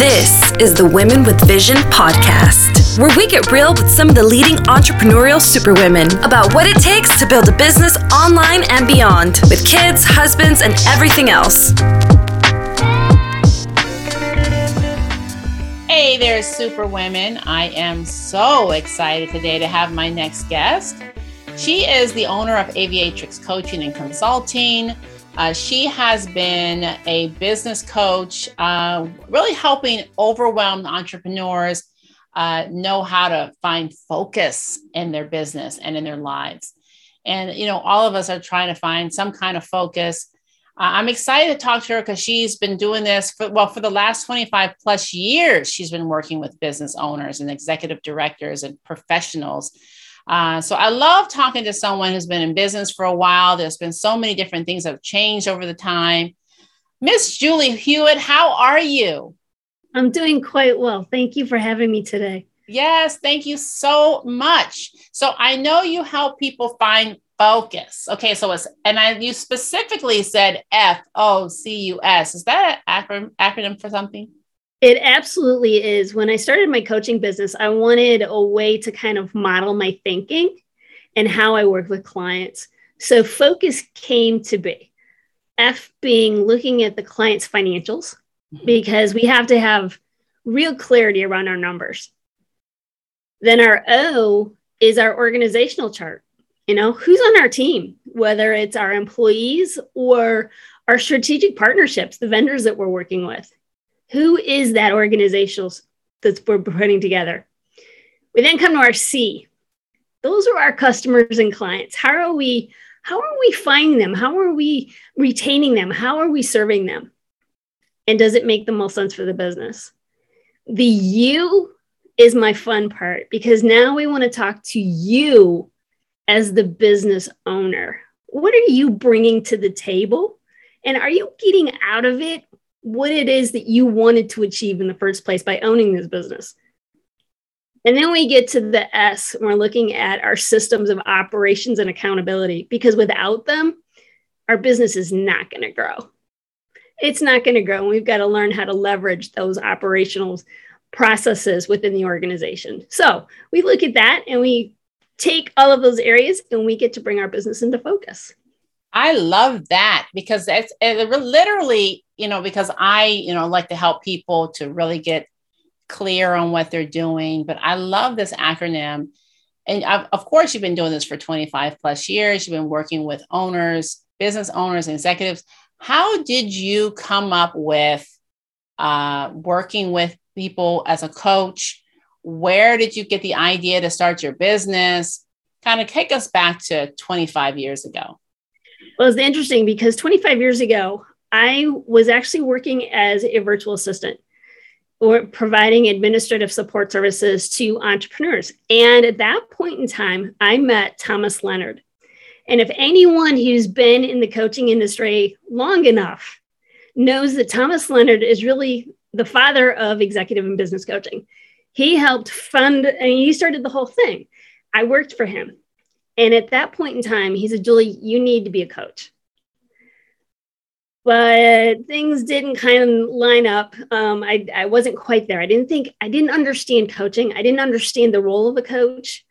This is the Women with Vision podcast, where we get real with some of the leading entrepreneurial superwomen about what it takes to build a business online and beyond, with kids, husbands, and everything else. Hey there, superwomen. I am so excited today to have my next guest. She is the owner of Aviatrix Coaching and Consulting. Uh, she has been a business coach, uh, really helping overwhelmed entrepreneurs uh, know how to find focus in their business and in their lives. And, you know, all of us are trying to find some kind of focus. Uh, I'm excited to talk to her because she's been doing this for, well, for the last 25 plus years. She's been working with business owners and executive directors and professionals uh, so I love talking to someone who's been in business for a while. There's been so many different things that have changed over the time. Miss Julie Hewett, how are you? I'm doing quite well. Thank you for having me today. Yes, thank you so much. So I know you help people find focus. Okay, so it's and I you specifically said F O C U S. Is that an acronym acronym for something? It absolutely is. When I started my coaching business, I wanted a way to kind of model my thinking and how I work with clients. So focus came to be. F being looking at the client's financials mm-hmm. because we have to have real clarity around our numbers. Then our O is our organizational chart. You know, who's on our team, whether it's our employees or our strategic partnerships, the vendors that we're working with who is that organizational that we're putting together? We then come to our C. Those are our customers and clients. How are we how are we finding them? How are we retaining them? How are we serving them? And does it make the most sense for the business? The you is my fun part because now we want to talk to you as the business owner. What are you bringing to the table? And are you getting out of it what it is that you wanted to achieve in the first place by owning this business. And then we get to the S, we're looking at our systems of operations and accountability, because without them, our business is not going to grow. It's not going to grow. And we've got to learn how to leverage those operational processes within the organization. So we look at that and we take all of those areas and we get to bring our business into focus. I love that because it's it literally, you know, because I, you know, like to help people to really get clear on what they're doing. But I love this acronym. And I've, of course, you've been doing this for 25 plus years. You've been working with owners, business owners, executives. How did you come up with uh, working with people as a coach? Where did you get the idea to start your business? Kind of take us back to 25 years ago. Well, it's interesting because 25 years ago, I was actually working as a virtual assistant or providing administrative support services to entrepreneurs. And at that point in time, I met Thomas Leonard. And if anyone who's been in the coaching industry long enough knows that Thomas Leonard is really the father of executive and business coaching. He helped fund and he started the whole thing. I worked for him. And at that point in time, he said, Julie, you need to be a coach. But things didn't kind of line up. Um, I, I wasn't quite there. I didn't think, I didn't understand coaching. I didn't understand the role of a coach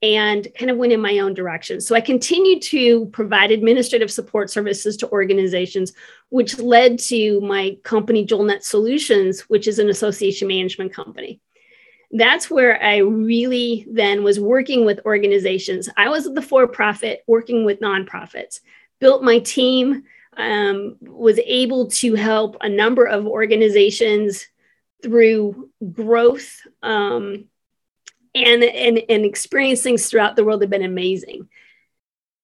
and kind of went in my own direction. So I continued to provide administrative support services to organizations, which led to my company, JoelNet Solutions, which is an association management company that's where I really then was working with organizations. I was the for profit, working with nonprofits, built my team, um, was able to help a number of organizations through growth um, and, and, and experience things throughout the world have been amazing.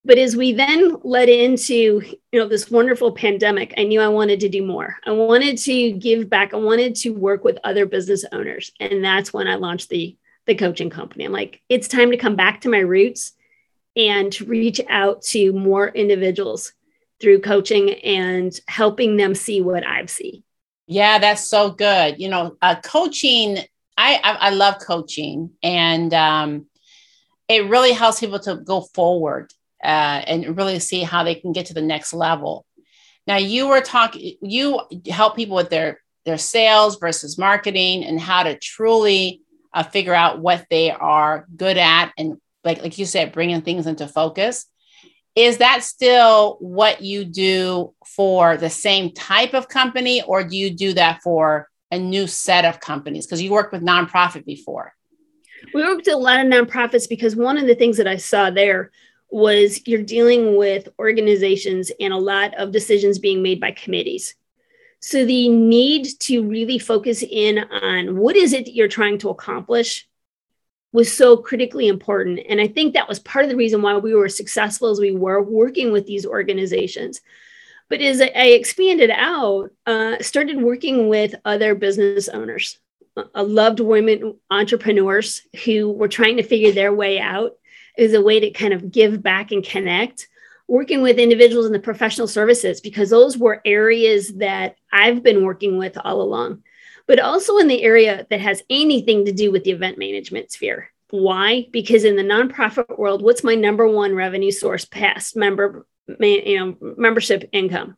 But as we then led into you know this wonderful pandemic, I knew I wanted to do more. I wanted to give back. I wanted to work with other business owners, and that's when I launched the the coaching company. I'm like, it's time to come back to my roots and to reach out to more individuals through coaching and helping them see what I've seen. Yeah, that's so good. You know, uh, coaching. I, I, I love coaching, and um, it really helps people to go forward uh, and really see how they can get to the next level. Now, you were talking, you help people with their their sales versus marketing and how to truly uh, figure out what they are good at and like like you said bringing things into focus. Is that still what you do for the same type of company or do you do that for a new set of companies? Because you worked with nonprofit before. We worked with a lot of nonprofits because one of the things that i saw there was you're dealing with organizations and a lot of decisions being made by committees so the need to really focus in on what is it that you're trying to accomplish was so critically important. And I think that was part of the reason why we were successful as we were working with these organizations. But as I expanded out, uh, started working with other business owners, uh, loved women entrepreneurs who were trying to figure their way out as a way to kind of give back and connect working with individuals in the professional services because those were areas that I've been working with all along, but also in the area that has anything to do with the event management sphere. Why? Because in the nonprofit world, what's my number one revenue source past member, you know, membership income?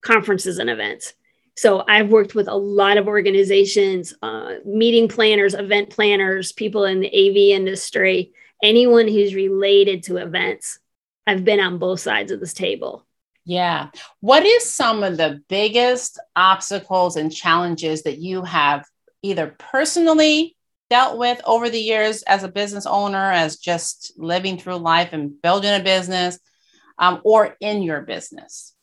Conferences and events. So I've worked with a lot of organizations, uh, meeting planners, event planners, people in the AV industry, anyone who's related to events I've been on both sides of this table. Yeah. What is some of the biggest obstacles and challenges that you have either personally dealt with over the years as a business owner, as just living through life and building a business, um, or in your business?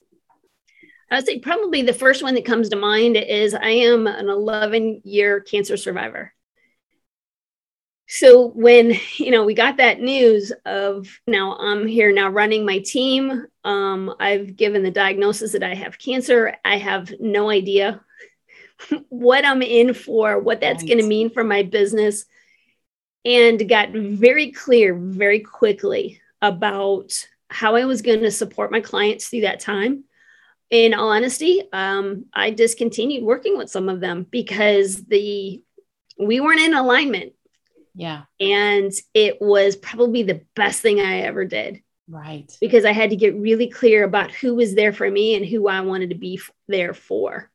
I would say probably the first one that comes to mind is I am an 11 year cancer survivor so when you know we got that news of now i'm here now running my team um, i've given the diagnosis that i have cancer. I have no idea what i'm in for what that's right. going to mean for my business and got very clear very quickly about how i was going to support my clients through that time. In all honesty um, i discontinued working with some of them because the we weren't in alignment yeah. And it was probably the best thing I ever did. Right. Because I had to get really clear about who was there for me and who I wanted to be there for.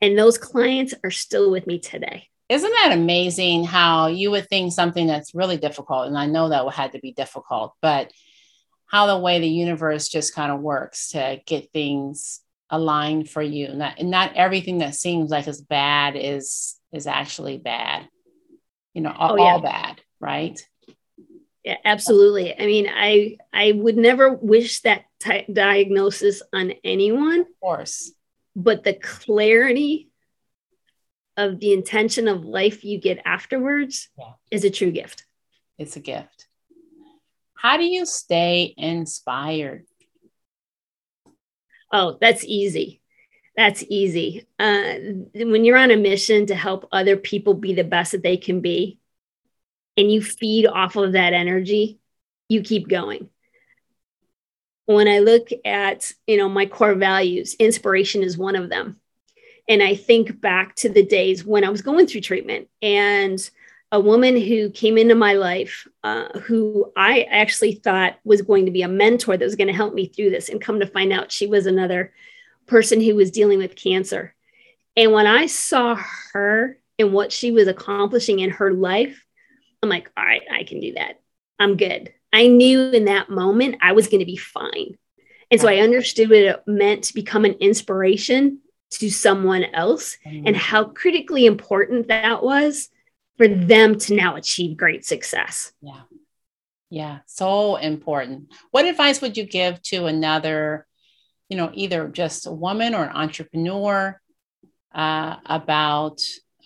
And those clients are still with me today. Isn't that amazing how you would think something that's really difficult? And I know that had to be difficult, but how the way the universe just kind of works to get things aligned for you. Not, not everything that seems like is bad is is actually bad you know, oh, all, oh, yeah. all bad, right? Yeah, absolutely. I mean, I I would never wish that t- diagnosis on anyone. Of course. But the clarity of the intention of life you get afterwards yeah. is a true gift. It's a gift. How do you stay inspired? Oh, that's easy. That's easy. Uh, when you're on a mission to help other people be the best that they can be, and you feed off of that energy, you keep going. When I look at, you know, my core values, inspiration is one of them. And I think back to the days when I was going through treatment and a woman who came into my life uh, who I actually thought was going to be a mentor that was going to help me through this. And come to find out, she was another person who was dealing with cancer. And when I saw her and what she was accomplishing in her life, I'm like, all right, I can do that. I'm good. I knew in that moment I was going to be fine. And so I understood what it meant to become an inspiration to someone else and mm. how critically important that was for them to now achieve great success. Yeah. Yeah. So important. What advice would you give to another you know, either just a woman or an entrepreneur uh, about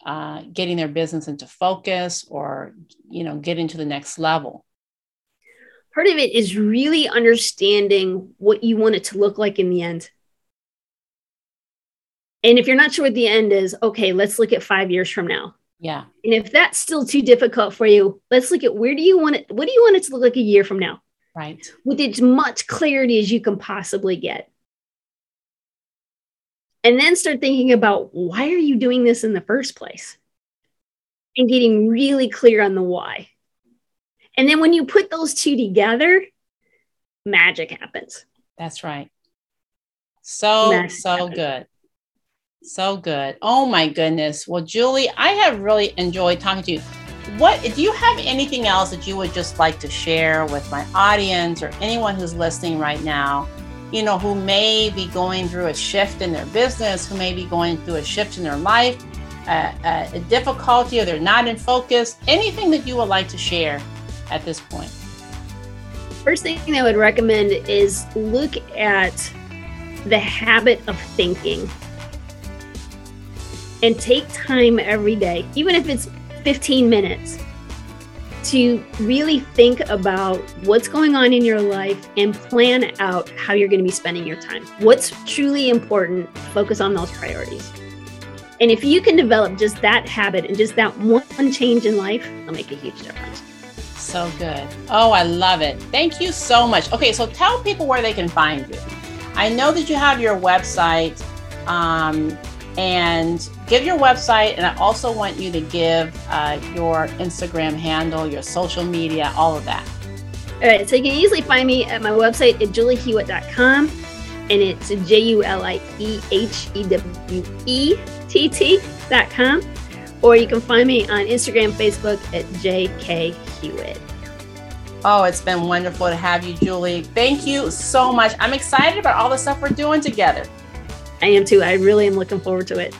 uh, getting their business into focus or, you know, getting to the next level? Part of it is really understanding what you want it to look like in the end. And if you're not sure what the end is, okay, let's look at five years from now. Yeah. And if that's still too difficult for you, let's look at where do you want it? What do you want it to look like a year from now? Right. With as much clarity as you can possibly get and then start thinking about why are you doing this in the first place and getting really clear on the why and then when you put those two together magic happens that's right so magic so happens. good So good. Oh my goodness. Well, Julie, I have really enjoyed talking to you. What do you have anything else that you would just like to share with my audience or anyone who's listening right now? You know, who may be going through a shift in their business, who may be going through a shift in their life, uh, uh, a difficulty, or they're not in focus. Anything that you would like to share at this point? First thing I would recommend is look at the habit of thinking and take time every day, even if it's 15 minutes, to really think about what's going on in your life and plan out how you're going to be spending your time. What's truly important, focus on those priorities. And if you can develop just that habit and just that one change in life, it'll make a huge difference. So good. Oh, I love it. Thank you so much. Okay, so tell people where they can find you. I know that you have your website. Um, and give your website. And I also want you to give uh, your Instagram handle, your social media, all of that. All right. So you can easily find me at my website at juliehewett.com. And it's J U L I E H E W E T T.com. Or you can find me on Instagram, Facebook at JK Hewett. Oh, it's been wonderful to have you, Julie. Thank you so much. I'm excited about all the stuff we're doing together. I am too. I really am looking forward to it.